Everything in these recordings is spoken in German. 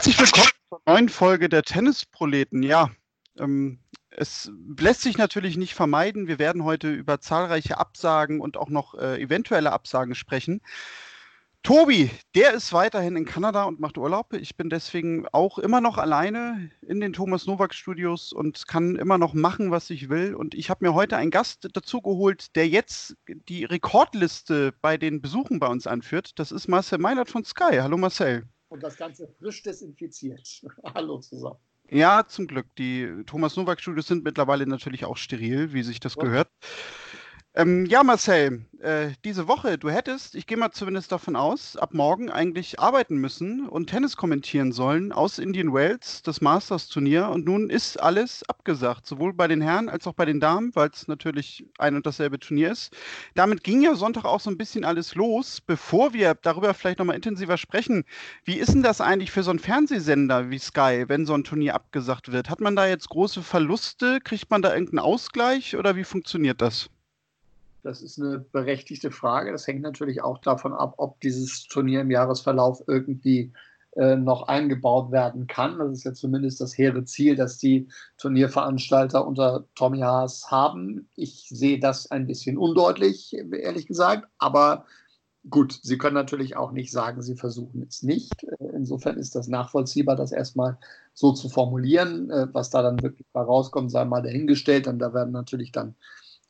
Herzlich willkommen zur neuen Folge der Tennisproleten. Ja, ähm, es lässt sich natürlich nicht vermeiden. Wir werden heute über zahlreiche Absagen und auch noch äh, eventuelle Absagen sprechen. Tobi, der ist weiterhin in Kanada und macht Urlaub. Ich bin deswegen auch immer noch alleine in den Thomas Nowak Studios und kann immer noch machen, was ich will. Und ich habe mir heute einen Gast dazu geholt, der jetzt die Rekordliste bei den Besuchen bei uns anführt. Das ist Marcel Meinert von Sky. Hallo Marcel und das Ganze frisch desinfiziert. Hallo zusammen. Ja, zum Glück. Die Thomas Nowak Studios sind mittlerweile natürlich auch steril, wie sich das gehört. Ähm, ja, Marcel, äh, diese Woche, du hättest, ich gehe mal zumindest davon aus, ab morgen eigentlich arbeiten müssen und Tennis kommentieren sollen aus Indian Wells, das Masters-Turnier. Und nun ist alles abgesagt, sowohl bei den Herren als auch bei den Damen, weil es natürlich ein und dasselbe Turnier ist. Damit ging ja Sonntag auch so ein bisschen alles los. Bevor wir darüber vielleicht nochmal intensiver sprechen, wie ist denn das eigentlich für so einen Fernsehsender wie Sky, wenn so ein Turnier abgesagt wird? Hat man da jetzt große Verluste? Kriegt man da irgendeinen Ausgleich oder wie funktioniert das? Das ist eine berechtigte Frage. Das hängt natürlich auch davon ab, ob dieses Turnier im Jahresverlauf irgendwie äh, noch eingebaut werden kann. Das ist ja zumindest das hehre Ziel, das die Turnierveranstalter unter Tommy Haas haben. Ich sehe das ein bisschen undeutlich, ehrlich gesagt, aber gut, sie können natürlich auch nicht sagen, sie versuchen es nicht. Insofern ist das nachvollziehbar, das erstmal so zu formulieren. Äh, was da dann wirklich rauskommt, sei mal dahingestellt. Und da werden natürlich dann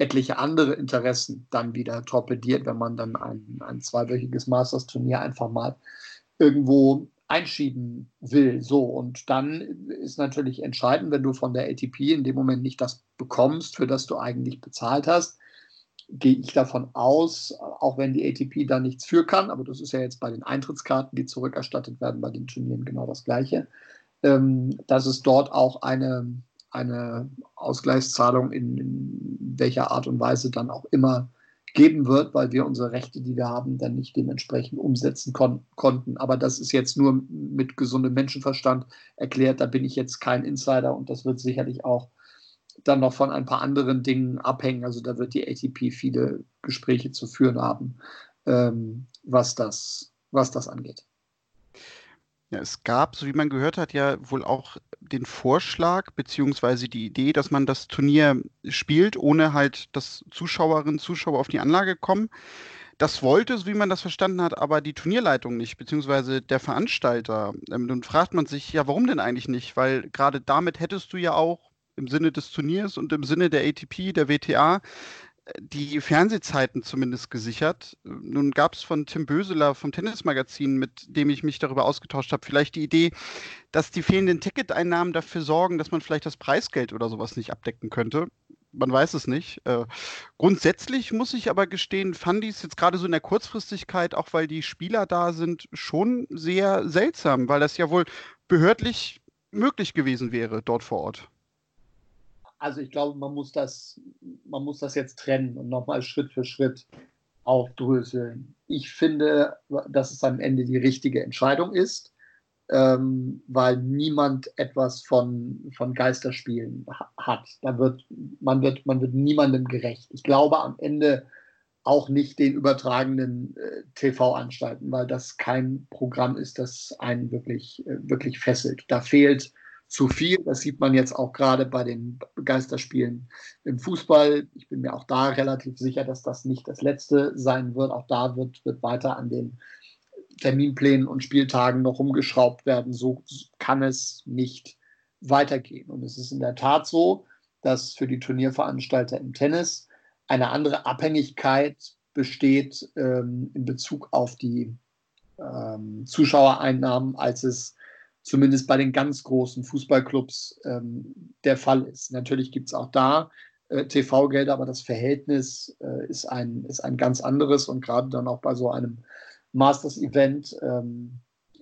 etliche andere Interessen dann wieder torpediert, wenn man dann ein, ein zweiwöchiges Masters-Turnier einfach mal irgendwo einschieben will. So, und dann ist natürlich entscheidend, wenn du von der ATP in dem Moment nicht das bekommst, für das du eigentlich bezahlt hast, gehe ich davon aus, auch wenn die ATP da nichts für kann, aber das ist ja jetzt bei den Eintrittskarten, die zurückerstattet werden, bei den Turnieren genau das Gleiche, ähm, dass es dort auch eine, eine Ausgleichszahlung in, in, welcher Art und Weise dann auch immer geben wird, weil wir unsere Rechte, die wir haben, dann nicht dementsprechend umsetzen kon konnten. Aber das ist jetzt nur mit gesundem Menschenverstand erklärt. Da bin ich jetzt kein Insider und das wird sicherlich auch dann noch von ein paar anderen Dingen abhängen. Also da wird die ATP viele Gespräche zu führen haben, ähm, was, das, was das angeht. Ja, es gab, so wie man gehört hat, ja wohl auch den Vorschlag beziehungsweise die Idee, dass man das Turnier spielt, ohne halt, dass Zuschauerinnen und Zuschauer auf die Anlage kommen. Das wollte, so wie man das verstanden hat, aber die Turnierleitung nicht, beziehungsweise der Veranstalter. Ähm, nun fragt man sich, ja, warum denn eigentlich nicht? Weil gerade damit hättest du ja auch im Sinne des Turniers und im Sinne der ATP, der WTA, die Fernsehzeiten zumindest gesichert. Nun gab es von Tim Böseler vom Tennismagazin, mit dem ich mich darüber ausgetauscht habe, vielleicht die Idee, dass die fehlenden Ticketeinnahmen dafür sorgen, dass man vielleicht das Preisgeld oder sowas nicht abdecken könnte. Man weiß es nicht. Äh, grundsätzlich muss ich aber gestehen, fand ich es jetzt gerade so in der Kurzfristigkeit, auch weil die Spieler da sind, schon sehr seltsam, weil das ja wohl behördlich möglich gewesen wäre dort vor Ort. Also ich glaube, man muss das, man muss das jetzt trennen und nochmal Schritt für Schritt aufdröseln. Ich finde, dass es am Ende die richtige Entscheidung ist, ähm, weil niemand etwas von, von Geisterspielen hat. Da wird, man, wird, man wird niemandem gerecht. Ich glaube am Ende auch nicht den übertragenen äh, TV-Anstalten, weil das kein Programm ist, das einen wirklich, äh, wirklich fesselt. Da fehlt zu viel. Das sieht man jetzt auch gerade bei den Geisterspielen im Fußball. Ich bin mir auch da relativ sicher, dass das nicht das letzte sein wird. Auch da wird, wird weiter an den Terminplänen und Spieltagen noch rumgeschraubt werden. So kann es nicht weitergehen. Und es ist in der Tat so, dass für die Turnierveranstalter im Tennis eine andere Abhängigkeit besteht ähm, in Bezug auf die ähm, Zuschauereinnahmen, als es zumindest bei den ganz großen Fußballclubs ähm, der Fall ist. Natürlich gibt es auch da äh, TV-Gelder, aber das Verhältnis äh, ist, ein, ist ein ganz anderes und gerade dann auch bei so einem Masters-Event, ähm,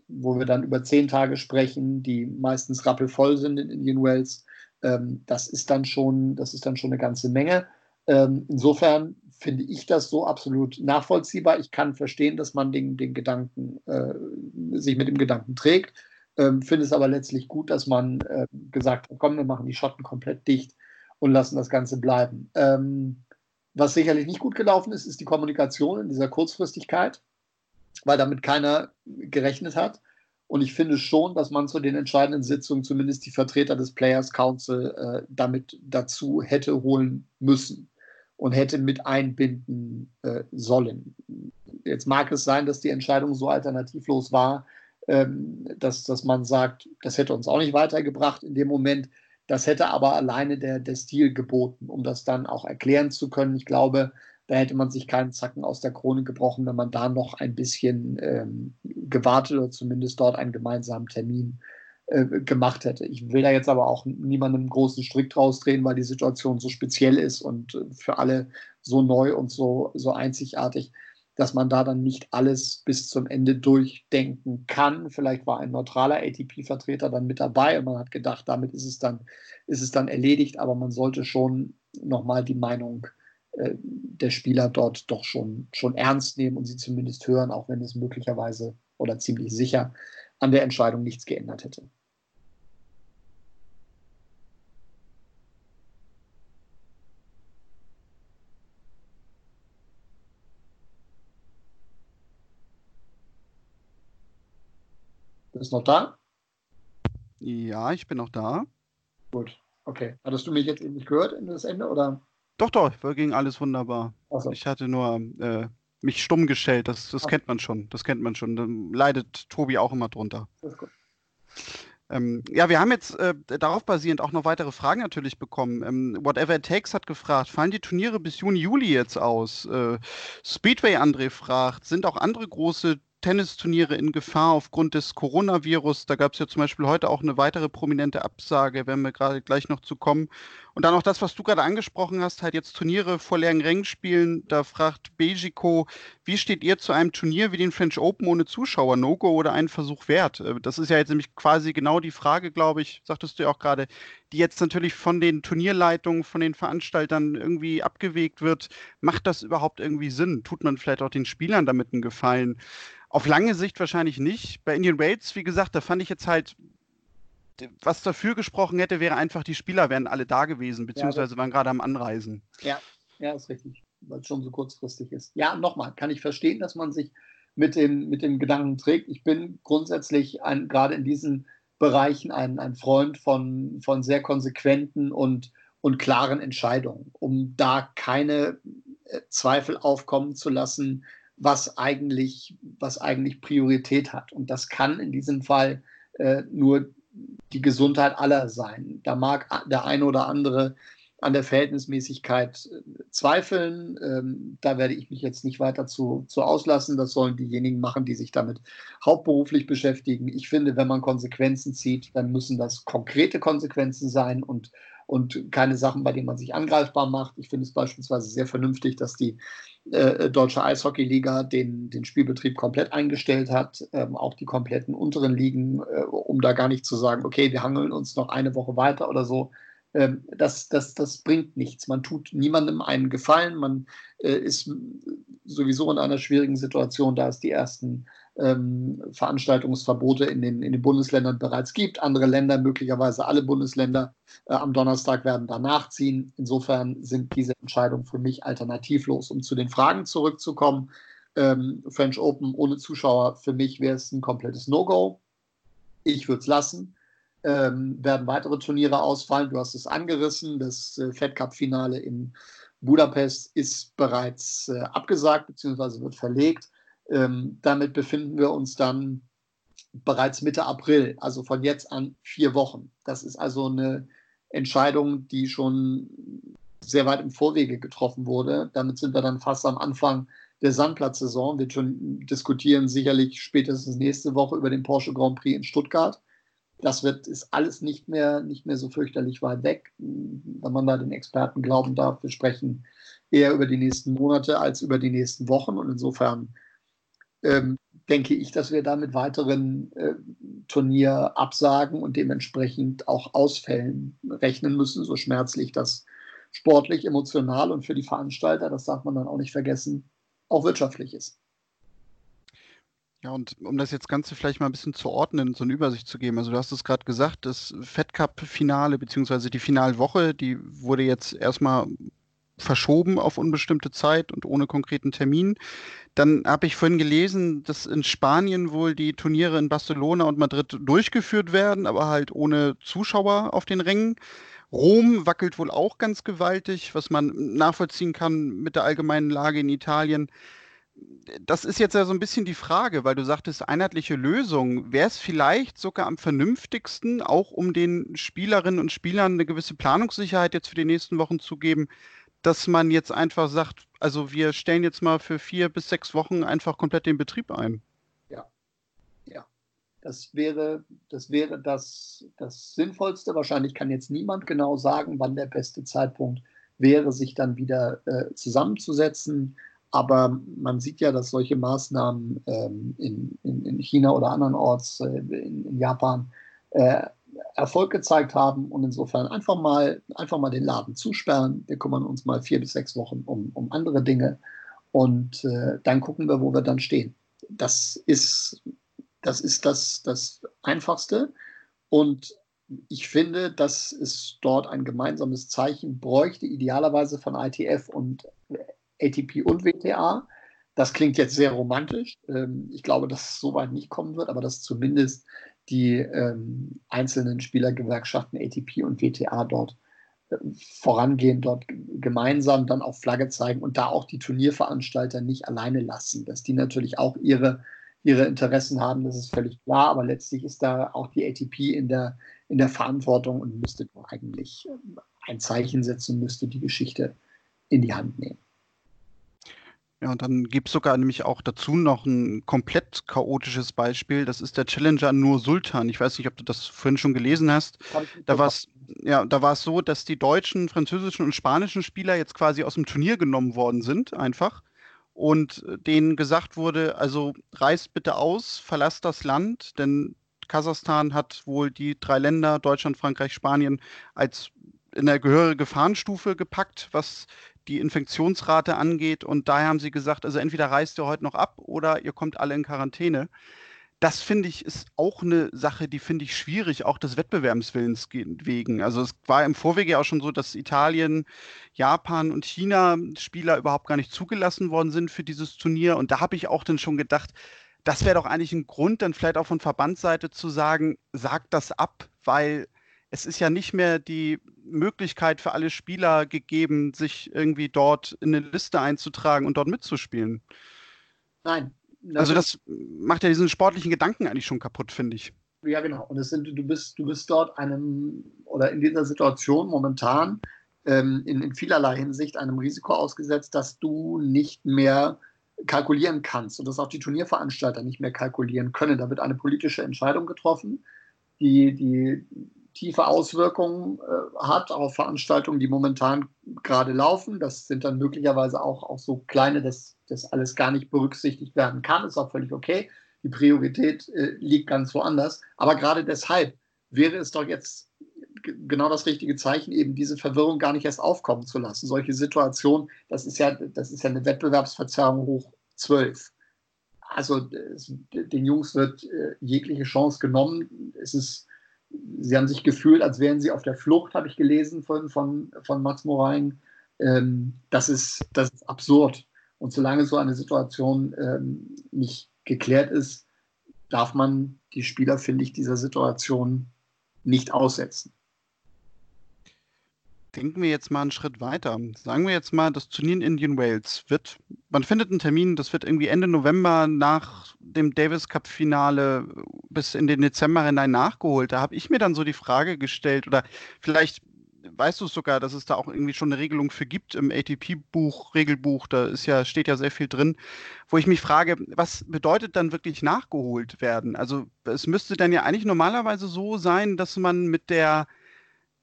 wo wir dann über zehn Tage sprechen, die meistens rappelvoll sind in Indian Wells, ähm, das ist dann schon, das ist dann schon eine ganze Menge. Ähm, insofern finde ich das so absolut nachvollziehbar. Ich kann verstehen, dass man den, den Gedanken, äh, sich mit dem Gedanken trägt. Ähm, Finde es aber letztlich gut, dass man äh, gesagt hat, komm, wir machen die Schotten komplett dicht und lassen das Ganze bleiben. Ähm, was sicherlich nicht gut gelaufen ist, ist die Kommunikation in dieser Kurzfristigkeit, weil damit keiner gerechnet hat. Und ich finde schon, dass man zu den entscheidenden Sitzungen zumindest die Vertreter des Players Council äh, damit dazu hätte holen müssen und hätte mit einbinden äh, sollen. Jetzt mag es sein, dass die Entscheidung so alternativlos war, dass, dass man sagt, das hätte uns auch nicht weitergebracht in dem Moment. Das hätte aber alleine der, der Stil geboten, um das dann auch erklären zu können. Ich glaube, da hätte man sich keinen Zacken aus der Krone gebrochen, wenn man da noch ein bisschen ähm, gewartet oder zumindest dort einen gemeinsamen Termin äh, gemacht hätte. Ich will da jetzt aber auch niemandem großen Strick draus drehen, weil die Situation so speziell ist und äh, für alle so neu und so, so einzigartig, dass man da dann nicht alles bis zum Ende durchdenken kann. Vielleicht war ein neutraler ATP-Vertreter dann mit dabei und man hat gedacht, damit ist es dann, ist es dann erledigt, aber man sollte schon nochmal die Meinung äh, der Spieler dort doch schon, schon ernst nehmen und sie zumindest hören, auch wenn es möglicherweise oder ziemlich sicher an der Entscheidung nichts geändert hätte. Bist du noch da? Ja, ich bin noch da. Gut, okay. Hattest du mich jetzt eben nicht gehört in das Ende oder? Doch, doch, ging alles wunderbar. So. Ich hatte nur äh, mich stumm gestellt, das, das kennt man schon. Das kennt man schon. Da leidet Tobi auch immer drunter. Das ist gut. Ähm, ja, wir haben jetzt äh, darauf basierend auch noch weitere Fragen natürlich bekommen. Ähm, Whatever It Takes hat gefragt, fallen die Turniere bis Juni, Juli jetzt aus? Äh, Speedway André fragt, sind auch andere große Tennisturniere in Gefahr aufgrund des Coronavirus. Da gab es ja zum Beispiel heute auch eine weitere prominente Absage, werden wir gerade gleich noch zu kommen. Und dann auch das, was du gerade angesprochen hast, halt jetzt Turniere vor leeren Rängen spielen. Da fragt Bejiko, wie steht ihr zu einem Turnier wie den French Open ohne Zuschauer? No-Go oder einen Versuch wert? Äh, das ist ja jetzt nämlich quasi genau die Frage, glaube ich, sagtest du ja auch gerade, die jetzt natürlich von den Turnierleitungen, von den Veranstaltern irgendwie abgewegt wird. Macht das überhaupt irgendwie Sinn? Tut man vielleicht auch den Spielern damit einen Gefallen? Auf lange Sicht wahrscheinlich nicht. Bei Indian Wales, wie gesagt, da fand ich jetzt halt, was dafür gesprochen hätte, wäre einfach, die Spieler wären alle da gewesen, beziehungsweise waren gerade am Anreisen. Ja, ja, ist richtig, weil es schon so kurzfristig ist. Ja, nochmal, kann ich verstehen, dass man sich mit dem, mit dem Gedanken trägt. Ich bin grundsätzlich ein, gerade in diesen Bereichen ein, ein Freund von, von sehr konsequenten und, und klaren Entscheidungen, um da keine äh, Zweifel aufkommen zu lassen, was eigentlich, was eigentlich Priorität hat. Und das kann in diesem Fall äh, nur die Gesundheit aller sein. Da mag der eine oder andere an der Verhältnismäßigkeit äh, zweifeln. Ähm, da werde ich mich jetzt nicht weiter zu, zu auslassen. Das sollen diejenigen machen, die sich damit hauptberuflich beschäftigen. Ich finde, wenn man Konsequenzen zieht, dann müssen das konkrete Konsequenzen sein und und keine Sachen, bei denen man sich angreifbar macht. Ich finde es beispielsweise sehr vernünftig, dass die äh, Deutsche Eishockeyliga den, den Spielbetrieb komplett eingestellt hat, ähm, auch die kompletten unteren Ligen, äh, um da gar nicht zu sagen, okay, wir hangeln uns noch eine Woche weiter oder so. Ähm, das, das, das bringt nichts. Man tut niemandem einen Gefallen. Man äh, ist sowieso in einer schwierigen Situation, da es die ersten ähm, Veranstaltungsverbote in den, in den Bundesländern bereits gibt. Andere Länder, möglicherweise alle Bundesländer, äh, am Donnerstag werden danach ziehen. Insofern sind diese Entscheidungen für mich alternativlos. Um zu den Fragen zurückzukommen, ähm, French Open ohne Zuschauer, für mich wäre es ein komplettes No-Go. Ich würde es lassen. Ähm, werden weitere Turniere ausfallen. Du hast es angerissen. Das äh, Fed Cup-Finale in Budapest ist bereits äh, abgesagt bzw. wird verlegt. Ähm, damit befinden wir uns dann bereits Mitte April, also von jetzt an vier Wochen. Das ist also eine Entscheidung, die schon sehr weit im Vorwege getroffen wurde. Damit sind wir dann fast am Anfang der Sandplatzsaison. Wir diskutieren sicherlich spätestens nächste Woche über den Porsche Grand Prix in Stuttgart. Das wird, ist alles nicht mehr, nicht mehr so fürchterlich weit weg. Wenn man da den Experten glauben darf, wir sprechen eher über die nächsten Monate als über die nächsten Wochen. Und insofern ähm, denke ich, dass wir da mit weiteren äh, Turnierabsagen und dementsprechend auch Ausfällen rechnen müssen, so schmerzlich das sportlich, emotional und für die Veranstalter, das darf man dann auch nicht vergessen, auch wirtschaftlich ist. Ja, und um das jetzt Ganze vielleicht mal ein bisschen zu ordnen, so eine Übersicht zu geben. Also du hast es gerade gesagt, das Fed Cup-Finale beziehungsweise die Finalwoche, die wurde jetzt erstmal verschoben auf unbestimmte Zeit und ohne konkreten Termin. Dann habe ich vorhin gelesen, dass in Spanien wohl die Turniere in Barcelona und Madrid durchgeführt werden, aber halt ohne Zuschauer auf den Rängen. Rom wackelt wohl auch ganz gewaltig, was man nachvollziehen kann mit der allgemeinen Lage in Italien. Das ist jetzt ja so ein bisschen die Frage, weil du sagtest, einheitliche Lösung. Wäre es vielleicht sogar am vernünftigsten, auch um den Spielerinnen und Spielern eine gewisse Planungssicherheit jetzt für die nächsten Wochen zu geben, dass man jetzt einfach sagt, also wir stellen jetzt mal für vier bis sechs Wochen einfach komplett den Betrieb ein? Das wäre, das, wäre das, das Sinnvollste. Wahrscheinlich kann jetzt niemand genau sagen, wann der beste Zeitpunkt wäre, sich dann wieder äh, zusammenzusetzen. Aber man sieht ja, dass solche Maßnahmen ähm, in, in, in, China oder andernorts, äh, in, in, Japan, äh, Erfolg gezeigt haben. Und insofern einfach mal, einfach mal den Laden zusperren. Wir kümmern uns mal vier bis sechs Wochen um, um andere Dinge. Und äh, dann gucken wir, wo wir dann stehen. Das ist das ist das, das Einfachste. Und ich finde, dass es dort ein gemeinsames Zeichen bräuchte, idealerweise von ITF und ATP und WTA. Das klingt jetzt sehr romantisch. Ähm, ich glaube, dass es so weit nicht kommen wird, aber dass zumindest die ähm, einzelnen Spielergewerkschaften ATP und WTA dort äh, vorangehen, dort gemeinsam dann auch Flagge zeigen und da auch die Turnierveranstalter nicht alleine lassen, dass die natürlich auch ihre ihre Interessen haben, das ist völlig klar, aber letztlich ist da auch die ATP in der, in der Verantwortung und müsste eigentlich ähm, ein Zeichen setzen, müsste die Geschichte in die Hand nehmen. Ja, und dann gibt es sogar nämlich auch dazu noch ein komplett chaotisches Beispiel. Das ist der Challenger Nur Sultan. Ich weiß nicht, ob du das vorhin schon gelesen hast. Da war es ja, da war es so, dass die deutschen, französischen und spanischen Spieler jetzt quasi aus dem Turnier genommen worden sind, einfach und denen gesagt wurde, also reist bitte aus, verlasst das Land, denn Kasachstan hat wohl die drei Länder, Deutschland, Frankreich, Spanien, als in der gehörige Gefahrenstufe gepackt, was die Infektionsrate angeht. Und daher haben sie gesagt, also entweder reist ihr heute noch ab oder ihr kommt alle in Quarantäne das finde ich ist auch eine Sache, die finde ich schwierig, auch des Wettbewerbswillens wegen. Also es war im Vorwege ja auch schon so, dass Italien, Japan und China Spieler überhaupt gar nicht zugelassen worden sind für dieses Turnier. Und da habe ich auch dann schon gedacht, das wäre doch eigentlich ein Grund, dann vielleicht auch von Verbandsseite zu sagen, sagt das ab, weil es ist ja nicht mehr die Möglichkeit für alle Spieler gegeben, sich irgendwie dort in eine Liste einzutragen und dort mitzuspielen. Nein, also das macht ja diesen sportlichen Gedanken eigentlich schon kaputt, finde ich. Ja, genau. Und es sind, du bist, du bist dort einem oder in dieser Situation momentan ähm, in, in vielerlei Hinsicht einem Risiko ausgesetzt, dass du nicht mehr kalkulieren kannst und dass auch die Turnierveranstalter nicht mehr kalkulieren können. Da wird eine politische Entscheidung getroffen, die, die tiefe Auswirkungen äh, hat auf Veranstaltungen, die momentan gerade laufen. Das sind dann möglicherweise auch, auch so kleine, dass das alles gar nicht berücksichtigt werden kann. Ist auch völlig okay. Die Priorität äh, liegt ganz woanders. Aber gerade deshalb wäre es doch jetzt genau das richtige Zeichen, eben diese Verwirrung gar nicht erst aufkommen zu lassen. Solche Situationen, das ist ja, das ist ja eine Wettbewerbsverzerrung hoch zwölf. Also es, den Jungs wird äh, jegliche Chance genommen. Es ist sie haben sich gefühlt, als wären sie auf der Flucht, habe ich gelesen von, von, von Max Morain. Ähm, das, ist, das ist absurd. Und solange so eine Situation ähm, nicht geklärt ist, darf man die Spieler, finde ich, dieser Situation nicht aussetzen denken wir jetzt mal einen Schritt weiter. Sagen wir jetzt mal, das Turnier in Indian Wales wird, man findet einen Termin, das wird irgendwie Ende November nach dem Davis Cup Finale bis in den Dezember hinein nachgeholt. Da habe ich mir dann so die Frage gestellt, oder vielleicht weißt du es sogar, dass es da auch irgendwie schon eine Regelung für gibt im ATP-Buch, Regelbuch, da ist ja, steht ja sehr viel drin, wo ich mich frage, was bedeutet dann wirklich nachgeholt werden? Also es müsste dann ja eigentlich normalerweise so sein, dass man mit der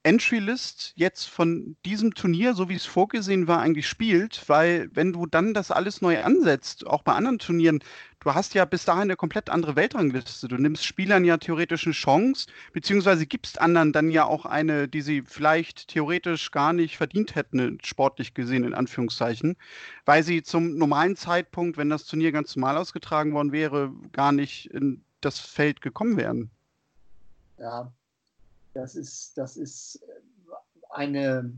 Entry-List jetzt von diesem Turnier, so wie es vorgesehen war, eigentlich spielt, weil wenn du dann das alles neu ansetzt, auch bei anderen Turnieren, du hast ja bis dahin eine komplett andere Weltrangliste. Du nimmst Spielern ja theoretisch eine Chance, beziehungsweise gibst anderen dann ja auch eine, die sie vielleicht theoretisch gar nicht verdient hätten, sportlich gesehen, in Anführungszeichen, weil sie zum normalen Zeitpunkt, wenn das Turnier ganz normal ausgetragen worden wäre, gar nicht in das Feld gekommen wären. Ja, das ist, das ist eine,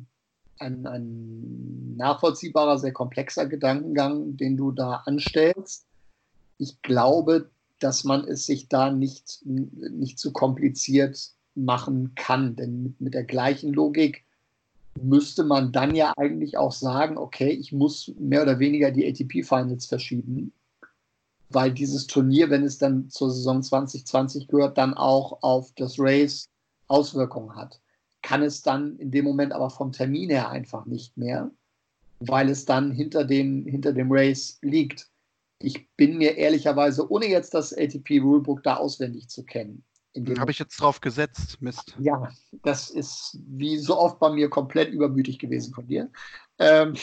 ein, ein nachvollziehbarer, sehr komplexer Gedankengang, den du da anstellst. Ich glaube, dass man es sich da nicht, nicht zu kompliziert machen kann. Denn mit, mit der gleichen Logik müsste man dann ja eigentlich auch sagen, okay, ich muss mehr oder weniger die ATP-Finals verschieben, weil dieses Turnier, wenn es dann zur Saison 2020 gehört, dann auch auf das Race Auswirkungen hat. Kann es dann in dem Moment aber vom Termin her einfach nicht mehr, weil es dann hinter dem, hinter dem Race liegt. Ich bin mir ehrlicherweise, ohne jetzt das ATP Rulebook da auswendig zu kennen, habe ich jetzt drauf gesetzt, Mist. Ja, das ist wie so oft bei mir komplett übermütig gewesen von dir. Ähm,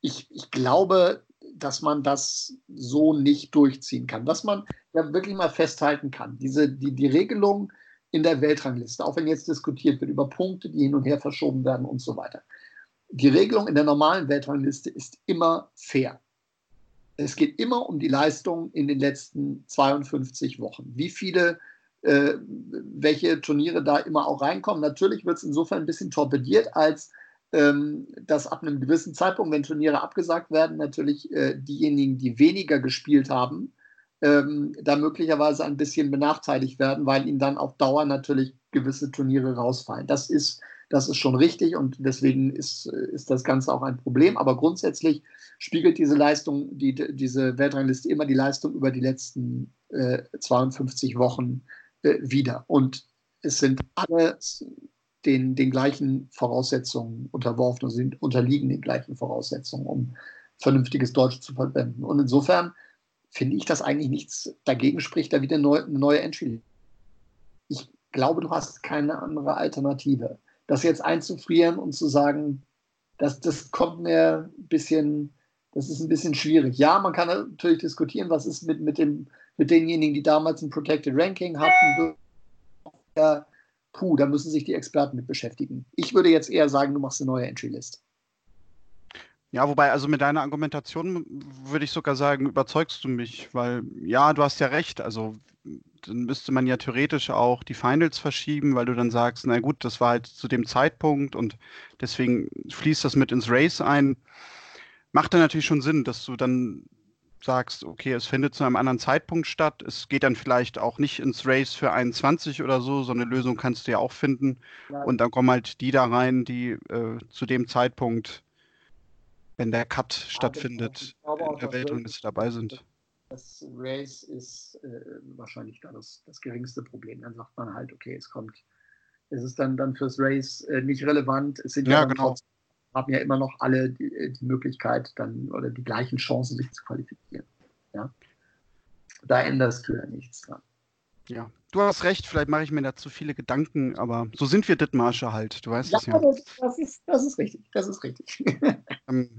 ich, ich glaube, dass man das so nicht durchziehen kann. Dass man ja wirklich mal festhalten kann. Diese, die, die Regelung in der Weltrangliste, auch wenn jetzt diskutiert wird über Punkte, die hin und her verschoben werden und so weiter. Die Regelung in der normalen Weltrangliste ist immer fair. Es geht immer um die Leistung in den letzten 52 Wochen. Wie viele äh, welche Turniere da immer auch reinkommen. Natürlich wird es insofern ein bisschen torpediert, als ähm, dass ab einem gewissen Zeitpunkt, wenn Turniere abgesagt werden, natürlich äh, diejenigen, die weniger gespielt haben, ähm, da möglicherweise ein bisschen benachteiligt werden, weil ihnen dann auf Dauer natürlich gewisse Turniere rausfallen. Das ist, das ist schon richtig und deswegen ist, ist das Ganze auch ein Problem. Aber grundsätzlich spiegelt diese Leistung, die, diese Weltrangliste immer die Leistung über die letzten äh, 52 Wochen äh, wieder. Und es sind alle den, den gleichen Voraussetzungen unterworfen und sind unterliegen den gleichen Voraussetzungen, um vernünftiges Deutsch zu verwenden. Und insofern finde ich, dass eigentlich nichts dagegen spricht, da wieder neu, eine neue Entry. Ich glaube, du hast keine andere Alternative. Das jetzt einzufrieren und zu sagen, das, das kommt mir ein bisschen, das ist ein bisschen schwierig. Ja, man kann natürlich diskutieren, was ist mit, mit dem mit denjenigen, die damals ein Protected Ranking hatten, puh, da müssen sich die Experten mit beschäftigen. Ich würde jetzt eher sagen, du machst eine neue Entry-List. Ja, wobei, also mit deiner Argumentation würde ich sogar sagen, überzeugst du mich, weil ja, du hast ja recht. Also dann müsste man ja theoretisch auch die Finals verschieben, weil du dann sagst, na gut, das war halt zu dem Zeitpunkt und deswegen fließt das mit ins Race ein. Macht dann natürlich schon Sinn, dass du dann sagst, okay, es findet zu einem anderen Zeitpunkt statt. Es geht dann vielleicht auch nicht ins Race für 21 oder so, so eine Lösung kannst du ja auch finden. Ja. Und dann kommen halt die da rein, die äh, zu dem Zeitpunkt, wenn der Cut ja, stattfindet, in der Weltrangliste dabei sind. Das Race ist äh, wahrscheinlich da das, das geringste Problem. Dann sagt man halt, okay, es kommt, es ist dann, dann fürs Race äh, nicht relevant. Es sind ja, ja genau. trotzdem haben ja immer noch alle die, die, Möglichkeit dann oder die gleichen Chancen, sich zu qualifizieren. Ja? Da änderst du ja nichts dran. Ja, du hast recht, vielleicht mache ich mir da zu viele Gedanken, aber so sind wir Dittmarsche halt, du weißt ja, es ja. Das, das, ist, das ist richtig, das ist richtig. ähm,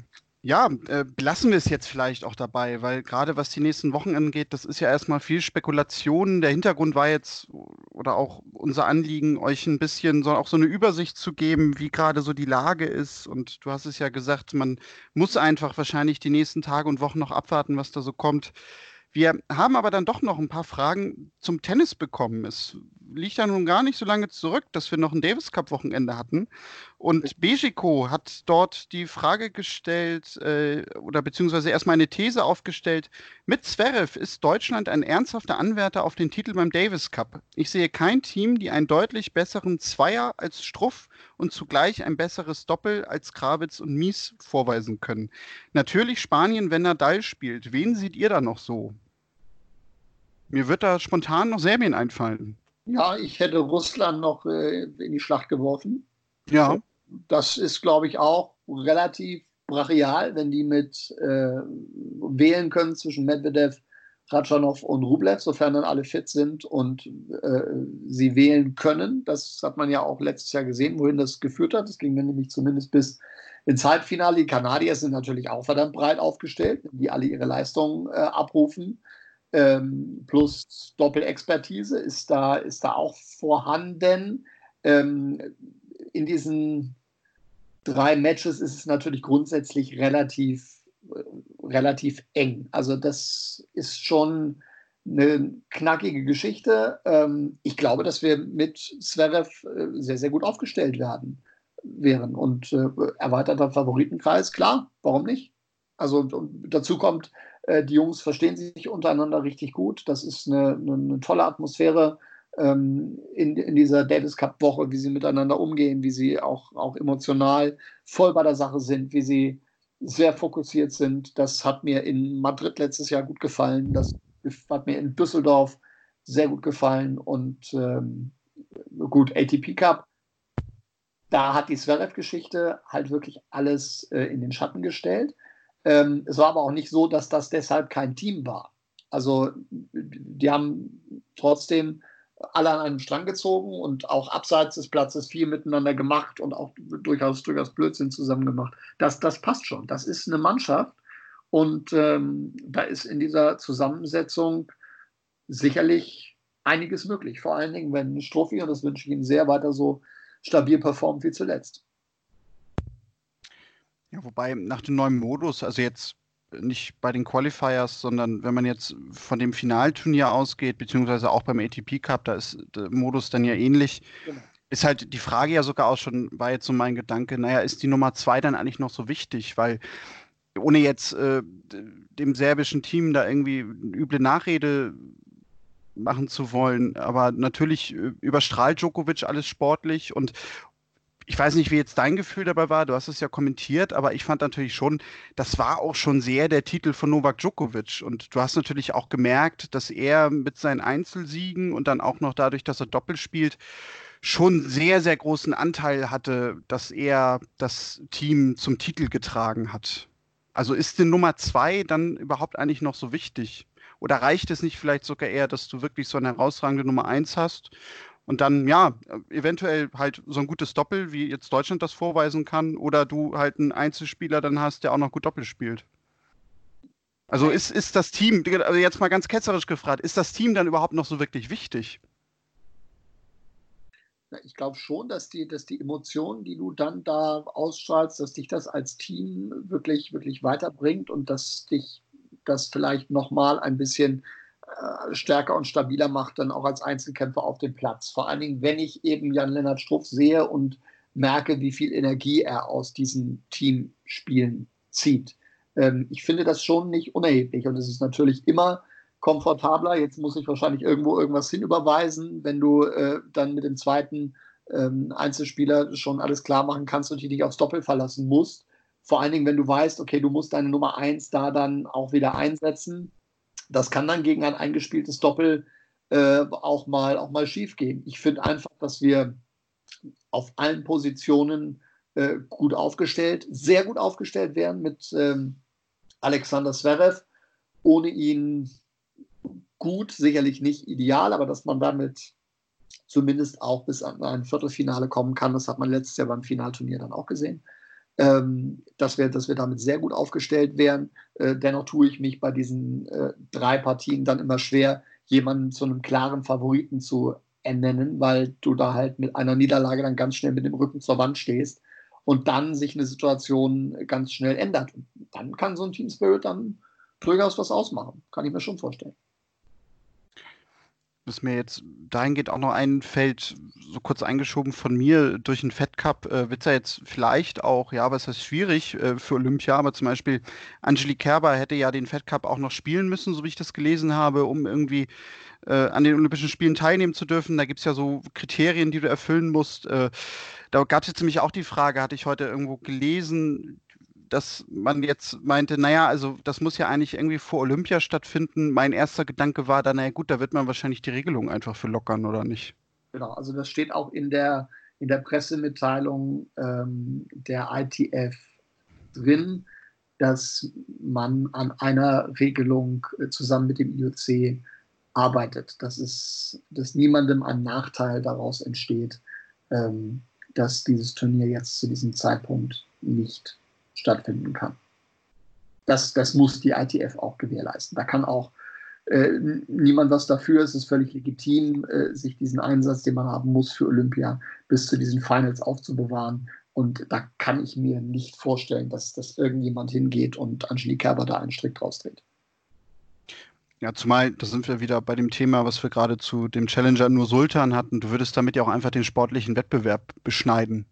ja, äh, belassen wir es jetzt vielleicht auch dabei, weil gerade was die nächsten Wochen angeht, das ist ja erstmal viel Spekulation. Der Hintergrund war jetzt, oder auch unser Anliegen, euch ein bisschen so, auch so eine Übersicht zu geben, wie gerade so die Lage ist. Und du hast es ja gesagt, man muss einfach wahrscheinlich die nächsten Tage und Wochen noch abwarten, was da so kommt. Wir haben aber dann doch noch ein paar Fragen zum Tennis bekommen. Es liegt ja nun gar nicht so lange zurück, dass wir noch ein Davis Cup Wochenende hatten. Und Bejiko hat dort die Frage gestellt äh, oder beziehungsweise erstmal eine These aufgestellt. Mit Zverev ist Deutschland ein ernsthafter Anwärter auf den Titel beim Davis Cup. Ich sehe kein Team, die einen deutlich besseren Zweier als Struff und zugleich ein besseres Doppel als Krawitz und Mies vorweisen können. Natürlich Spanien, wenn Nadal spielt. Wen seht ihr da noch so? Mir wird da spontan noch Serbien einfallen. Ja, ich hätte Russland noch äh, in die Schlacht geworfen. Ja. Das ist, glaube ich, auch relativ brachial, wenn die mit äh, wählen können zwischen Medvedev, Ratschanow und Rublev, sofern dann alle fit sind und äh, sie wählen können. Das hat man ja auch letztes Jahr gesehen, wohin das geführt hat. Das ging dann nämlich zumindest bis ins Halbfinale. Die Kanadier sind natürlich auch verdammt breit aufgestellt, die alle ihre Leistungen äh, abrufen ähm, plus Doppelexpertise ist da, ist da auch vorhanden. Ähm, in diesen drei Matches ist es natürlich grundsätzlich relativ, äh, relativ eng. Also das ist schon eine knackige Geschichte. Ähm, ich glaube, dass wir mit Zverev äh, sehr, sehr gut aufgestellt werden. wären. Und äh, erweiterter Favoritenkreis, klar, warum nicht? Also und dazu kommt, äh, die Jungs verstehen sich untereinander richtig gut. Das ist eine, eine, eine tolle Atmosphäre ähm, in, in dieser Davis Cup Woche, wie sie miteinander umgehen, wie sie auch, auch emotional voll bei der Sache sind, wie sie sehr fokussiert sind. Das hat mir in Madrid letztes Jahr gut gefallen. Das hat mir in Düsseldorf sehr gut gefallen. Und ähm, gut, ATP Cup, da hat die Zverev-Geschichte halt wirklich alles äh, in den Schatten gestellt. Ähm, es war aber auch nicht so, dass das deshalb kein Team war. Also die haben trotzdem alle an einem Strang gezogen und auch abseits des Platzes viel miteinander gemacht und auch durchaus, durchaus Blödsinn zusammen gemacht. Das, das passt schon. Das ist eine Mannschaft und ähm, da ist in dieser Zusammensetzung sicherlich einiges möglich. Vor allen Dingen, wenn Strophi, und das wünsche ich Ihnen sehr, weiter so stabil performt wie zuletzt. Ja, wobei nach dem neuen Modus, also jetzt nicht bei den Qualifiers, sondern wenn man jetzt von dem Finalturnier ausgeht, beziehungsweise auch beim ATP Cup, da ist der Modus dann ja ähnlich. Genau. Ist halt die Frage ja sogar auch schon, war jetzt so mein Gedanke, naja, ist die Nummer zwei dann eigentlich noch so wichtig? Weil ohne jetzt äh, dem serbischen Team da irgendwie eine üble Nachrede machen zu wollen, aber natürlich äh, überstrahlt Djokovic alles sportlich und ich weiß nicht, wie jetzt dein Gefühl dabei war, du hast es ja kommentiert, aber ich fand natürlich schon, das war auch schon sehr der Titel von Novak Djokovic. Und du hast natürlich auch gemerkt, dass er mit seinen Einzelsiegen und dann auch noch dadurch, dass er Doppel spielt, schon sehr, sehr großen Anteil hatte, dass er das Team zum Titel getragen hat. Also ist die Nummer zwei dann überhaupt eigentlich noch so wichtig? Oder reicht es nicht vielleicht sogar eher, dass du wirklich so eine herausragende Nummer eins hast und dann, ja, eventuell halt so ein gutes Doppel, wie jetzt Deutschland das vorweisen kann, oder du halt einen Einzelspieler dann hast, der auch noch gut Doppel spielt. Also ist, ist das Team, also jetzt mal ganz ketzerisch gefragt, ist das Team dann überhaupt noch so wirklich wichtig? Ich glaube schon, dass die, dass die Emotionen, die du dann da ausstrahlst, dass dich das als Team wirklich, wirklich weiterbringt und dass dich das vielleicht nochmal ein bisschen stärker und stabiler macht, dann auch als Einzelkämpfer auf dem Platz. Vor allen Dingen, wenn ich eben Jan-Lennart Struff sehe und merke, wie viel Energie er aus diesen Teamspielen zieht. Ähm, ich finde das schon nicht unerheblich und es ist natürlich immer komfortabler. Jetzt muss ich wahrscheinlich irgendwo irgendwas hinüberweisen, wenn du äh, dann mit dem zweiten ähm, Einzelspieler schon alles klar machen kannst und dich nicht aufs Doppel verlassen musst. Vor allen Dingen, wenn du weißt, okay, du musst deine Nummer eins da dann auch wieder einsetzen das kann dann gegen ein eingespieltes Doppel äh, auch, mal, auch mal schief gehen. Ich finde einfach, dass wir auf allen Positionen äh, gut aufgestellt, sehr gut aufgestellt werden mit ähm, Alexander Zverev. Ohne ihn gut, sicherlich nicht ideal, aber dass man damit zumindest auch bis an ein Viertelfinale kommen kann, das hat man letztes Jahr beim Finalturnier dann auch gesehen ähm, dass, wir, dass wir damit sehr gut aufgestellt wären. Äh, dennoch tue ich mich bei diesen äh, drei Partien dann immer schwer, jemanden zu einem klaren Favoriten zu ernennen, weil du da halt mit einer Niederlage dann ganz schnell mit dem Rücken zur Wand stehst und dann sich eine Situation ganz schnell ändert. Und dann kann so ein Team Spirit dann durchaus was ausmachen. Kann ich mir schon vorstellen was mir jetzt dahingehend auch noch einfällt, so kurz eingeschoben von mir durch den Fed Cup, äh, wird es ja jetzt vielleicht auch, ja, was heißt schwierig äh, für Olympia, aber zum Beispiel Angelique Kerber hätte ja den Fed Cup auch noch spielen müssen, so wie ich das gelesen habe, um irgendwie äh, an den Olympischen Spielen teilnehmen zu dürfen. Da gibt es ja so Kriterien, die du erfüllen musst. Äh, da gab es jetzt nämlich auch die Frage, hatte ich heute irgendwo gelesen, dass man jetzt meinte, naja, also das muss ja eigentlich irgendwie vor Olympia stattfinden. Mein erster Gedanke war dann, naja gut, da wird man wahrscheinlich die Regelung einfach für lockern, oder nicht? Genau, also das steht auch in der, in der Pressemitteilung ähm, der ITF drin, dass man an einer Regelung äh, zusammen mit dem IOC arbeitet, dass, es, dass niemandem ein Nachteil daraus entsteht, ähm, dass dieses Turnier jetzt zu diesem Zeitpunkt nicht stattfinden kann. Das, das muss die ITF auch gewährleisten. Da kann auch äh, niemand was dafür. Es ist völlig legitim, äh, sich diesen Einsatz, den man haben muss für Olympia, bis zu diesen Finals aufzubewahren. Und da kann ich mir nicht vorstellen, dass, dass irgendjemand hingeht und Angelique Kerber da einen Strick draus dreht. Ja, zumal, da sind wir wieder bei dem Thema, was wir gerade zu dem Challenger nur Sultan hatten. Du würdest damit ja auch einfach den sportlichen Wettbewerb beschneiden.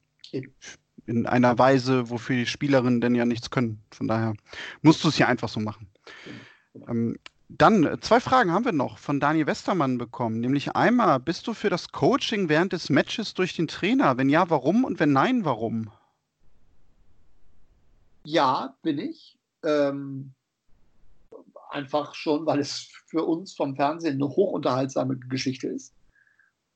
In einer Weise, wofür die Spielerinnen denn ja nichts können. Von daher musst du es ja einfach so machen. Ähm, dann äh, zwei Fragen haben wir noch von Daniel Westermann bekommen. Nämlich einmal, bist du für das Coaching während des Matches durch den Trainer? Wenn ja, warum? Und wenn nein, warum? Ja, bin ich. Ähm, einfach schon, weil es für uns vom Fernsehen eine hochunterhaltsame Geschichte ist.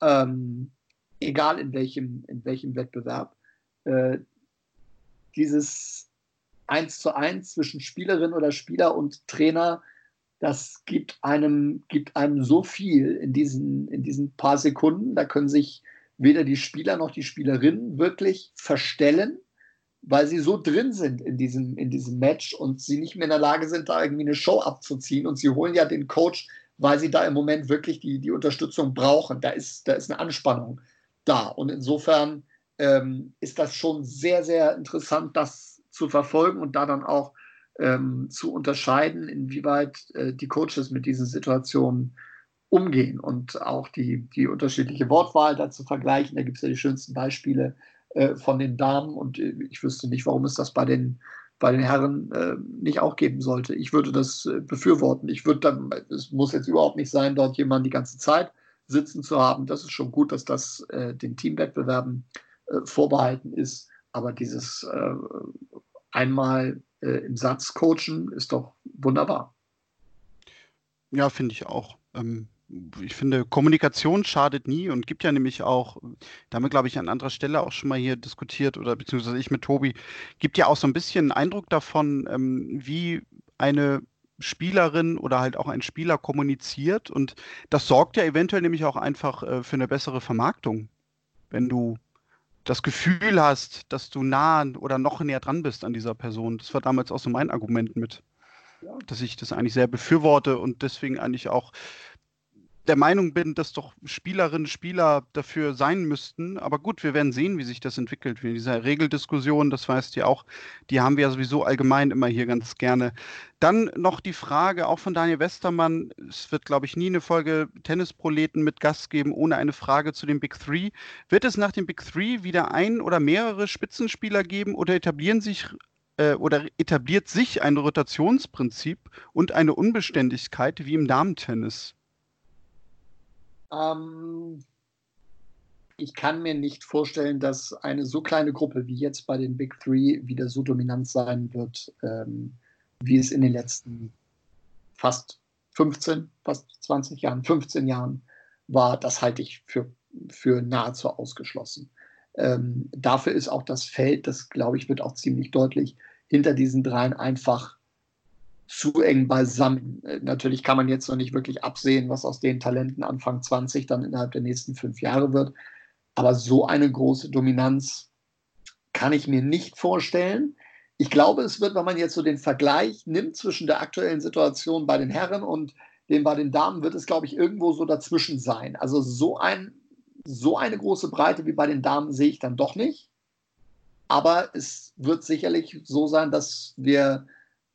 Ähm, egal in welchem, in welchem Wettbewerb. Äh, dieses Eins zu eins zwischen Spielerin oder Spieler und Trainer, das gibt einem, gibt einem so viel in diesen, in diesen paar Sekunden. Da können sich weder die Spieler noch die Spielerinnen wirklich verstellen, weil sie so drin sind in diesem, in diesem Match und sie nicht mehr in der Lage sind, da irgendwie eine Show abzuziehen. Und sie holen ja den Coach, weil sie da im Moment wirklich die, die Unterstützung brauchen. Da ist, da ist eine Anspannung da. Und insofern ähm, ist das schon sehr, sehr interessant, das zu verfolgen und da dann auch ähm, zu unterscheiden, inwieweit äh, die Coaches mit diesen Situationen umgehen und auch die, die unterschiedliche Wortwahl dazu vergleichen. Da gibt es ja die schönsten Beispiele äh, von den Damen und äh, ich wüsste nicht, warum es das bei den, bei den Herren äh, nicht auch geben sollte. Ich würde das äh, befürworten. Ich würde dann, es muss jetzt überhaupt nicht sein, dort jemanden die ganze Zeit sitzen zu haben. Das ist schon gut, dass das äh, den Teamwettbewerben äh, vorbehalten ist. Aber dieses äh, einmal äh, im Satz coachen ist doch wunderbar. Ja, finde ich auch. Ähm, ich finde, Kommunikation schadet nie und gibt ja nämlich auch, da haben wir, glaube ich, an anderer Stelle auch schon mal hier diskutiert oder beziehungsweise ich mit Tobi, gibt ja auch so ein bisschen einen Eindruck davon, ähm, wie eine Spielerin oder halt auch ein Spieler kommuniziert und das sorgt ja eventuell nämlich auch einfach äh, für eine bessere Vermarktung, wenn du das Gefühl hast, dass du nah oder noch näher dran bist an dieser Person. Das war damals auch so mein Argument mit, dass ich das eigentlich sehr befürworte und deswegen eigentlich auch der Meinung bin, dass doch Spielerinnen und Spieler dafür sein müssten. Aber gut, wir werden sehen, wie sich das entwickelt. Wie dieser Regeldiskussion, das weißt ja auch, die haben wir ja sowieso allgemein immer hier ganz gerne. Dann noch die Frage auch von Daniel Westermann. Es wird, glaube ich, nie eine Folge Tennisproleten mit Gast geben, ohne eine Frage zu den Big Three. Wird es nach dem Big Three wieder ein oder mehrere Spitzenspieler geben oder etablieren sich äh, oder etabliert sich ein Rotationsprinzip und eine Unbeständigkeit wie im Damentennis? Ähm, ich kann mir nicht vorstellen, dass eine so kleine Gruppe wie jetzt bei den Big Three wieder so dominant sein wird, ähm, wie es in den letzten fast 15, fast 20 Jahren, 15 Jahren war. Das halte ich für, für nahezu ausgeschlossen. Ähm, dafür ist auch das Feld, das glaube ich, wird auch ziemlich deutlich hinter diesen dreien einfach zu eng beisammen. Äh, natürlich kann man jetzt noch nicht wirklich absehen, was aus den Talenten Anfang 20 dann innerhalb der nächsten fünf Jahre wird. Aber so eine große Dominanz kann ich mir nicht vorstellen. Ich glaube, es wird, wenn man jetzt so den Vergleich nimmt zwischen der aktuellen Situation bei den Herren und dem bei den Damen, wird es, glaube ich, irgendwo so dazwischen sein. Also so, ein, so eine große Breite wie bei den Damen sehe ich dann doch nicht. Aber es wird sicherlich so sein, dass wir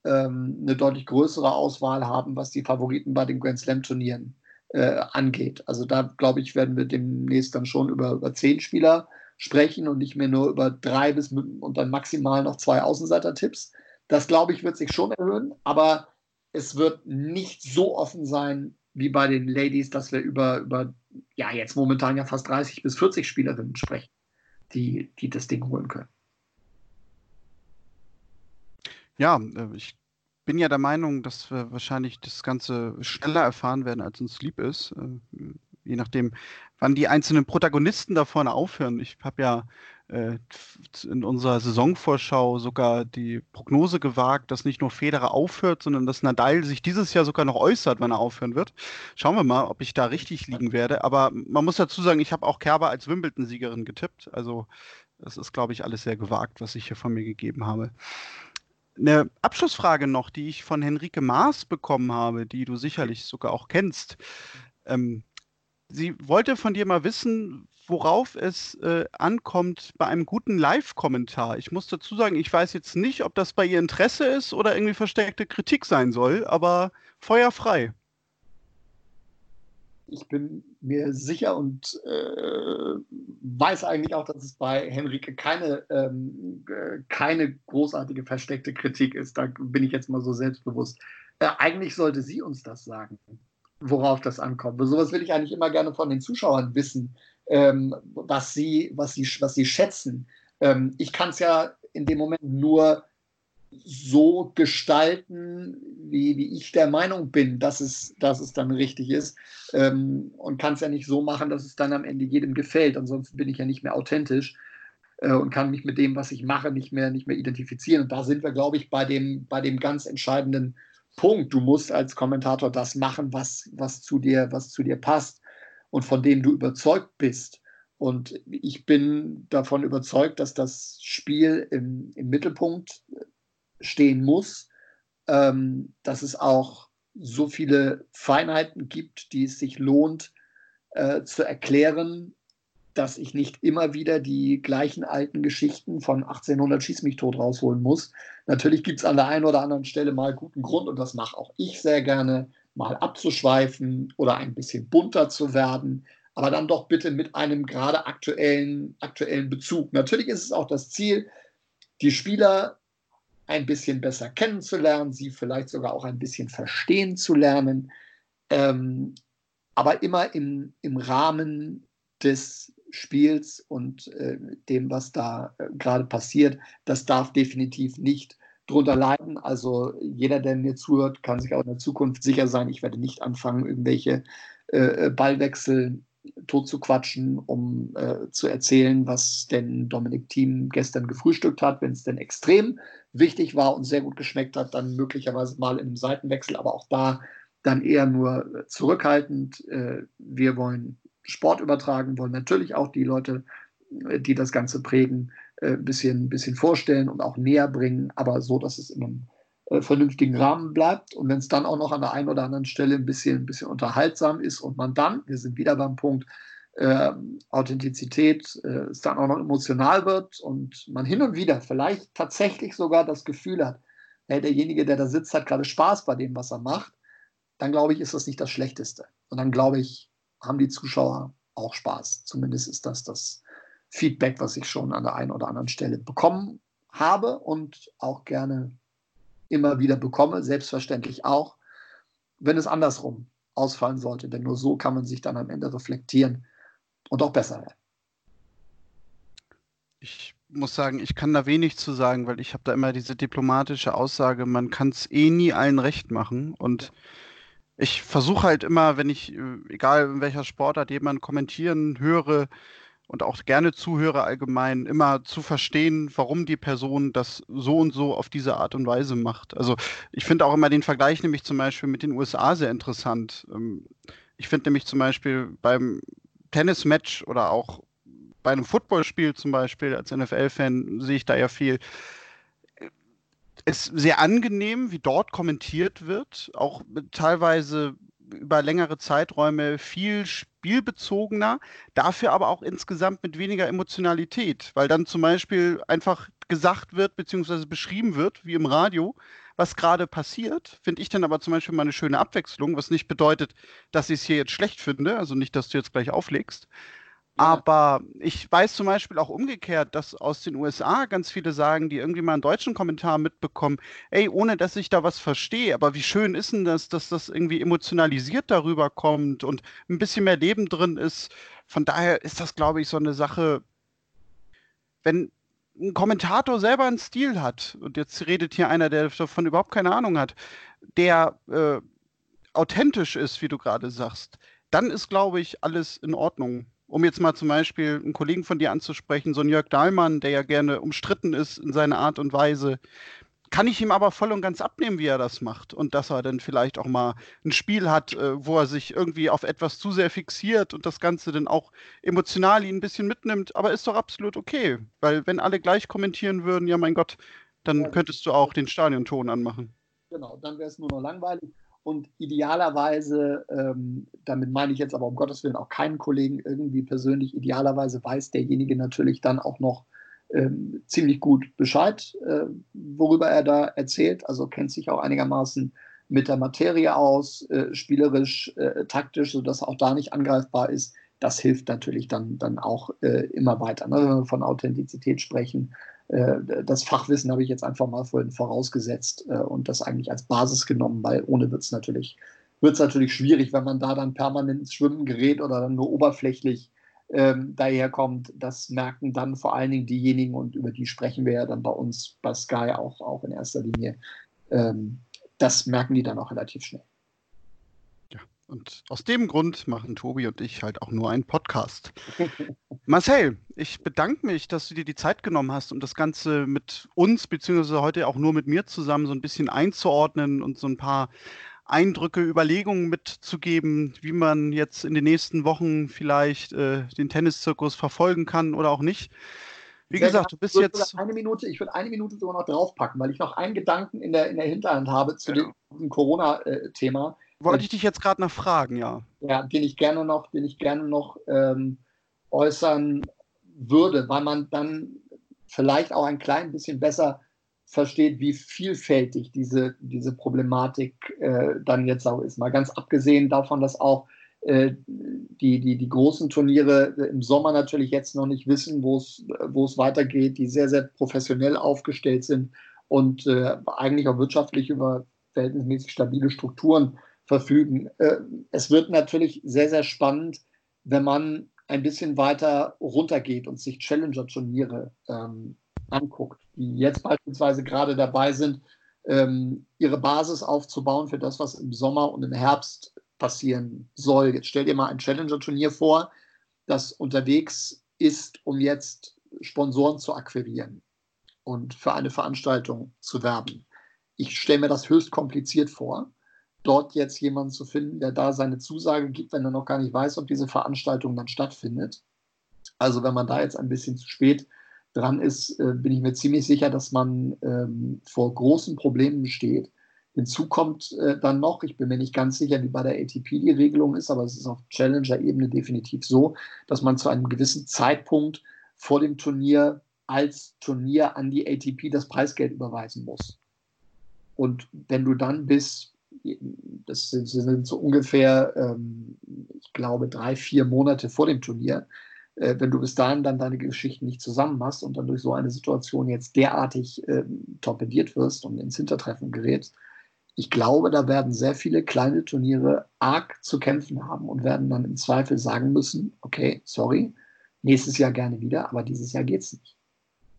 ähm, eine deutlich größere Auswahl haben, was die Favoriten bei den Grand Slam-Turnieren äh, angeht. Also da, glaube ich, werden wir demnächst dann schon über, über zehn Spieler sprechen und nicht mehr nur über drei bis und dann maximal noch zwei Außenseiter-Tipps. Das, glaube ich, wird sich schon erhöhen, aber es wird nicht so offen sein wie bei den Ladies, dass wir über, über ja, jetzt momentan ja fast 30 bis 40 Spielerinnen sprechen, die, die das Ding holen können. Ja, äh, ich bin ja der Meinung, dass wir wahrscheinlich das Ganze schneller erfahren werden, als uns lieb ist. Äh, je nachdem, wann die einzelnen Protagonisten da vorne aufhören. Ich habe ja äh, in unserer Saisonvorschau sogar die Prognose gewagt, dass nicht nur Federer aufhört, sondern dass Nadal sich dieses Jahr sogar noch äußert, wann er aufhören wird. Schauen wir mal, ob ich da richtig liegen werde. Aber man muss dazu sagen, ich habe auch Kerber als Wimbledon-Siegerin getippt. Also das ist, glaube ich, alles sehr gewagt, was ich hier von mir gegeben habe eine Abschlussfrage noch, die ich von Henrike Maas bekommen habe, die du sicherlich sogar auch kennst. Ähm, sie wollte von dir mal wissen, worauf es äh, ankommt bei einem guten Live-Kommentar. Ich muss dazu sagen, ich weiß jetzt nicht, ob das bei ihr Interesse ist oder irgendwie verstärkte Kritik sein soll, aber feuerfrei. Ich bin mir sicher und äh, weiß eigentlich auch, dass es bei Henrike keine, ähm, äh, keine großartige versteckte Kritik ist. Da bin ich jetzt mal so selbstbewusst. Äh, eigentlich sollte sie uns das sagen, worauf das ankommt. So sowas will ich eigentlich immer gerne von den Zuschauern wissen, ähm, was, sie, was, sie, was sie schätzen. Ähm, ich kann es ja in dem Moment nur so gestalten, wie, wie ich der Meinung bin, dass es, dass es dann richtig ist. Ähm, und kann es ja nicht so machen, dass es dann am Ende jedem gefällt. Ansonsten bin ich ja nicht mehr authentisch äh, und kann mich mit dem, was ich mache, nicht mehr, nicht mehr identifizieren. Und da sind wir, glaube ich, bei dem, bei dem ganz entscheidenden Punkt. Du musst als Kommentator das machen, was, was, zu dir, was zu dir passt und von dem du überzeugt bist. Und ich bin davon überzeugt, dass das Spiel im, im Mittelpunkt stehen muss, ähm, dass es auch so viele Feinheiten gibt, die es sich lohnt äh, zu erklären, dass ich nicht immer wieder die gleichen alten Geschichten von 1800 Schieß mich tot rausholen muss. Natürlich gibt es an der einen oder anderen Stelle mal guten Grund und das mache auch ich sehr gerne, mal abzuschweifen oder ein bisschen bunter zu werden, aber dann doch bitte mit einem gerade aktuellen, aktuellen Bezug. Natürlich ist es auch das Ziel, die Spieler ein bisschen besser kennenzulernen, sie vielleicht sogar auch ein bisschen verstehen zu lernen, ähm, aber immer im, im Rahmen des Spiels und äh, dem, was da äh, gerade passiert. Das darf definitiv nicht drunter leiden. Also jeder, der mir zuhört, kann sich auch in der Zukunft sicher sein, ich werde nicht anfangen, irgendwelche äh, Ballwechsel tot zu quatschen, um äh, zu erzählen, was denn Dominik Thiem gestern gefrühstückt hat. Wenn es denn extrem wichtig war und sehr gut geschmeckt hat, dann möglicherweise mal in einem Seitenwechsel, aber auch da dann eher nur zurückhaltend. Äh, wir wollen Sport übertragen, wollen natürlich auch die Leute, äh, die das Ganze prägen, ein äh, bisschen, bisschen vorstellen und auch näher bringen, aber so, dass es in einem äh, vernünftigen Rahmen bleibt. Und wenn es dann auch noch an der einen oder anderen Stelle ein bisschen, ein bisschen unterhaltsam ist und man dann, wir sind wieder beim Punkt, äh, Authentizität, äh, es dann auch noch emotional wird und man hin und wieder vielleicht tatsächlich sogar das Gefühl hat, hey, derjenige, der da sitzt, hat gerade Spaß bei dem, was er macht, dann glaube ich, ist das nicht das Schlechteste. Und dann glaube ich, haben die Zuschauer auch Spaß. Zumindest ist das das Feedback, was ich schon an der einen oder anderen Stelle bekommen habe und auch gerne immer wieder bekomme, selbstverständlich auch, wenn es andersrum ausfallen sollte. Denn nur so kann man sich dann am Ende reflektieren und auch besser werden. Ich muss sagen, ich kann da wenig zu sagen, weil ich habe da immer diese diplomatische Aussage, man kann es eh nie allen recht machen. Und ich versuche halt immer, wenn ich, äh, egal in welcher Sportart jemand kommentieren höre, und auch gerne zuhöre allgemein, immer zu verstehen, warum die Person das so und so auf diese Art und Weise macht. Also ich finde auch immer den Vergleich nämlich zum Beispiel mit den USA sehr interessant. Ähm, ich finde nämlich zum Beispiel beim Tennismatch oder auch bei einem Footballspiel zum Beispiel als NFL-Fan sehe ich da ja viel. Es ist sehr angenehm, wie dort kommentiert wird, auch teilweise über längere Zeiträume viel spielbezogener, dafür aber auch insgesamt mit weniger Emotionalität, weil dann zum Beispiel einfach gesagt wird, beziehungsweise beschrieben wird, wie im Radio, was gerade passiert, finde ich dann aber zum Beispiel mal eine schöne Abwechslung, was nicht bedeutet, dass ich es hier jetzt schlecht finde, also nicht, dass du jetzt gleich auflegst, aber ich weiß zum Beispiel auch umgekehrt, dass aus den USA ganz viele sagen, die irgendwie mal einen deutschen Kommentar mitbekommen, ey, ohne dass ich da was verstehe, aber wie schön ist denn das, dass das irgendwie emotionalisiert darüber kommt und ein bisschen mehr Leben drin ist. Von daher ist das, glaube ich, so eine Sache, wenn ein Kommentator selber einen Stil hat, und jetzt redet hier einer, der davon überhaupt keine Ahnung hat, der äh, authentisch ist, wie du gerade sagst, dann ist, glaube ich, alles in Ordnung um jetzt mal zum Beispiel einen Kollegen von dir anzusprechen, so ein Jörg Dahlmann, der ja gerne umstritten ist in seiner Art und Weise, kann ich ihm aber voll und ganz abnehmen, wie er das macht. Und dass er dann vielleicht auch mal ein Spiel hat, äh, wo er sich irgendwie auf etwas zu sehr fixiert und das Ganze dann auch emotional ihn ein bisschen mitnimmt. Aber ist doch absolut okay. Weil wenn alle gleich kommentieren würden, ja mein Gott, dann könntest du auch den Stadionton anmachen. Genau, dann wäre es nur noch langweilig. Und idealerweise, ähm, damit meine ich jetzt aber um Gottes Willen auch keinen Kollegen irgendwie persönlich, idealerweise weiß derjenige natürlich dann auch noch ähm, ziemlich gut Bescheid, äh, worüber er da erzählt, also kennt sich auch einigermaßen mit der Materie aus, äh, spielerisch, äh, taktisch, sodass er auch da nicht angreifbar ist. Das hilft natürlich dann, dann auch äh, immer weiter. Ne? Wenn wir von Authentizität sprechen, das Fachwissen habe ich jetzt einfach mal vorhin vorausgesetzt äh, und das eigentlich als Basis genommen, weil ohne wird es natürlich, wird's natürlich schwierig, wenn man da dann permanent ins Schwimmen gerät oder dann nur oberflächlich ähm, daherkommt. Das merken dann vor allen Dingen diejenigen, und über die sprechen wir ja dann bei uns bei Sky auch, auch in erster Linie. Ähm, das merken die dann auch relativ schnell. Und aus dem Grund machen Tobi und ich halt auch nur einen Podcast. Marcel, ich bedanke mich, dass du dir die Zeit genommen hast, um das Ganze mit uns, beziehungsweise heute auch nur mit mir zusammen so ein bisschen einzuordnen und so ein paar Eindrücke, Überlegungen mitzugeben, wie man jetzt in den nächsten Wochen vielleicht äh, den Tenniszirkus verfolgen kann oder auch nicht. Wie Sehr gesagt, du bist jetzt. Eine Minute, ich würde eine Minute sogar noch draufpacken, weil ich noch einen Gedanken in der, in der Hinterhand habe zu ja. dem Corona-Thema. Wollte ich dich jetzt gerade noch fragen, ja. Ja, den ich gerne noch, den ich gerne noch ähm, äußern würde, weil man dann vielleicht auch ein klein bisschen besser versteht, wie vielfältig diese, diese Problematik äh, dann jetzt auch ist. Mal ganz abgesehen davon, dass auch äh, die, die, die großen Turniere im Sommer natürlich jetzt noch nicht wissen, wo es weitergeht, die sehr, sehr professionell aufgestellt sind und äh, eigentlich auch wirtschaftlich über verhältnismäßig stabile Strukturen verfügen. Äh, es wird natürlich sehr, sehr spannend, wenn man ein bisschen weiter runtergeht und sich Challenger-Turniere ähm, anguckt, die jetzt beispielsweise gerade dabei sind, ähm, ihre Basis aufzubauen für das, was im Sommer und im Herbst passieren soll. Jetzt stell dir mal ein Challenger-Turnier vor, das unterwegs ist, um jetzt Sponsoren zu akquirieren und für eine Veranstaltung zu werben. Ich stelle mir das höchst kompliziert vor, dort jetzt jemanden zu finden, der da seine Zusage gibt, wenn er noch gar nicht weiß, ob diese Veranstaltung dann stattfindet. Also wenn man da jetzt ein bisschen zu spät dran ist, äh, bin ich mir ziemlich sicher, dass man ähm, vor großen Problemen steht. Hinzu kommt äh, dann noch, ich bin mir nicht ganz sicher, wie bei der ATP die Regelung ist, aber es ist auf Challenger-Ebene definitiv so, dass man zu einem gewissen Zeitpunkt vor dem Turnier als Turnier an die ATP das Preisgeld überweisen muss. Und wenn du dann bis, das sind, so ungefähr, ähm, ich glaube, drei, vier Monate vor dem Turnier, äh, wenn du bis dahin dann deine Geschichten nicht zusammen hast und dann durch so eine Situation jetzt derartig äh, torpediert wirst und ins Hintertreffen gerätst, ich glaube, da werden sehr viele kleine Turniere arg zu kämpfen haben und werden dann im Zweifel sagen müssen, okay, sorry, nächstes Jahr gerne wieder, aber dieses Jahr geht es nicht.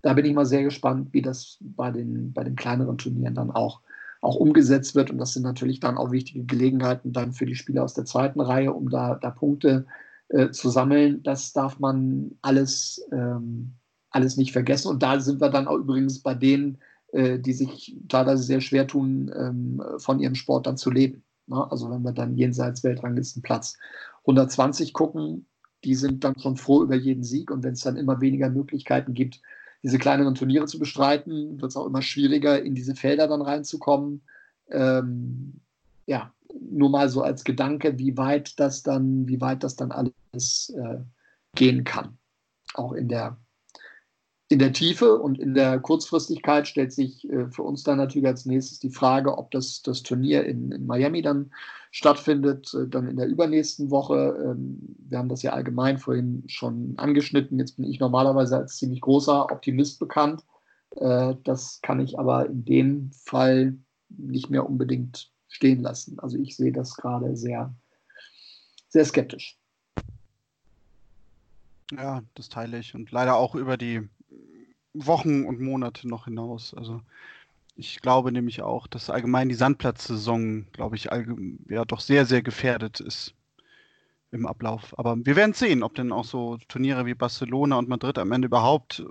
Da bin ich mal sehr gespannt, wie das bei den, bei den kleineren Turnieren dann auch, auch umgesetzt wird. Und das sind natürlich dann auch wichtige Gelegenheiten dann für die Spieler aus der zweiten Reihe, um da, da Punkte äh, zu sammeln. Das darf man alles, ähm, alles nicht vergessen. Und da sind wir dann auch übrigens bei denen, äh, die sich teilweise sehr schwer tun, ähm, von ihrem Sport dann zu leben. Ne? Also wenn wir dann jenseits Weltranglistenplatz 120 gucken, die sind dann schon froh über jeden Sieg. Und wenn es dann immer weniger Möglichkeiten gibt, diese kleineren Turniere zu bestreiten, wird es auch immer schwieriger, in diese Felder dann reinzukommen. Ähm, ja, nur mal so als Gedanke, wie weit das dann, wie weit das dann alles äh, gehen kann. Auch in der, in der Tiefe und in der Kurzfristigkeit stellt sich äh, für uns dann natürlich als nächstes die Frage, ob das, das Turnier in, in Miami dann stattfindet, äh, dann in der übernächsten Woche. Ähm, wir haben das ja allgemein vorhin schon angeschnitten. Jetzt bin ich normalerweise als ziemlich großer Optimist bekannt. Äh, das kann ich aber in dem Fall nicht mehr unbedingt stehen lassen. Also ich sehe das gerade sehr, sehr skeptisch. Ja, das teile ich und leider auch über die Wochen und Monate noch hinaus. Also ich glaube nämlich auch, dass allgemein die Sandplatzsaison, glaube ich, ja doch sehr, sehr gefährdet ist im Ablauf. Aber wir werden sehen, ob denn auch so Turniere wie Barcelona und Madrid am Ende überhaupt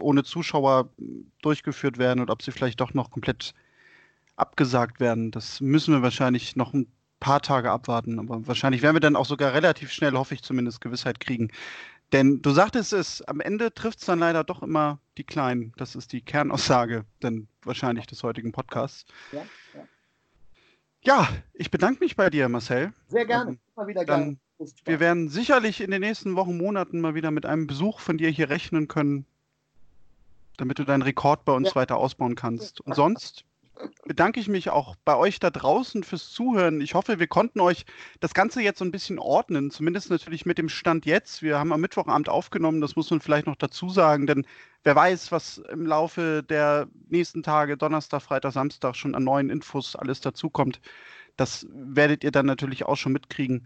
ohne Zuschauer durchgeführt werden oder ob sie vielleicht doch noch komplett abgesagt werden. Das müssen wir wahrscheinlich noch ein paar Tage abwarten. Aber wahrscheinlich werden wir dann auch sogar relativ schnell, hoffe ich zumindest, Gewissheit kriegen. Denn du sagtest es, am Ende trifft es dann leider doch immer die Kleinen. Das ist die Kernaussage, denn wahrscheinlich des heutigen Podcasts. Ja, ja. ja ich bedanke mich bei dir, Marcel. Sehr gerne. Ähm, Immer wieder gerne. Wir werden sicherlich in den nächsten Wochen, Monaten mal wieder mit einem Besuch von dir hier rechnen können, damit du deinen Rekord bei uns ja. weiter ausbauen kannst. Und sonst bedanke ich mich auch bei euch da draußen fürs Zuhören. Ich hoffe, wir konnten euch das Ganze jetzt so ein bisschen ordnen, zumindest natürlich mit dem Stand jetzt. Wir haben am Mittwochabend aufgenommen, das muss man vielleicht noch dazu sagen, denn wer weiß, was im Laufe der nächsten Tage, Donnerstag, Freitag, Samstag schon an neuen Infos alles dazukommt. Das werdet ihr dann natürlich auch schon mitkriegen.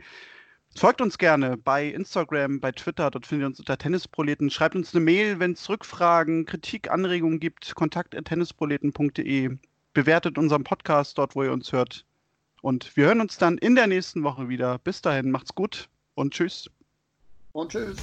Folgt uns gerne bei Instagram, bei Twitter, dort findet ihr uns unter Tennisproleten. Schreibt uns eine Mail, wenn es Rückfragen, Kritik, Anregungen gibt. Kontakt.tennisproleten.de. Bewertet unseren Podcast dort, wo ihr uns hört. Und wir hören uns dann in der nächsten Woche wieder. Bis dahin, macht's gut und tschüss. Und tschüss.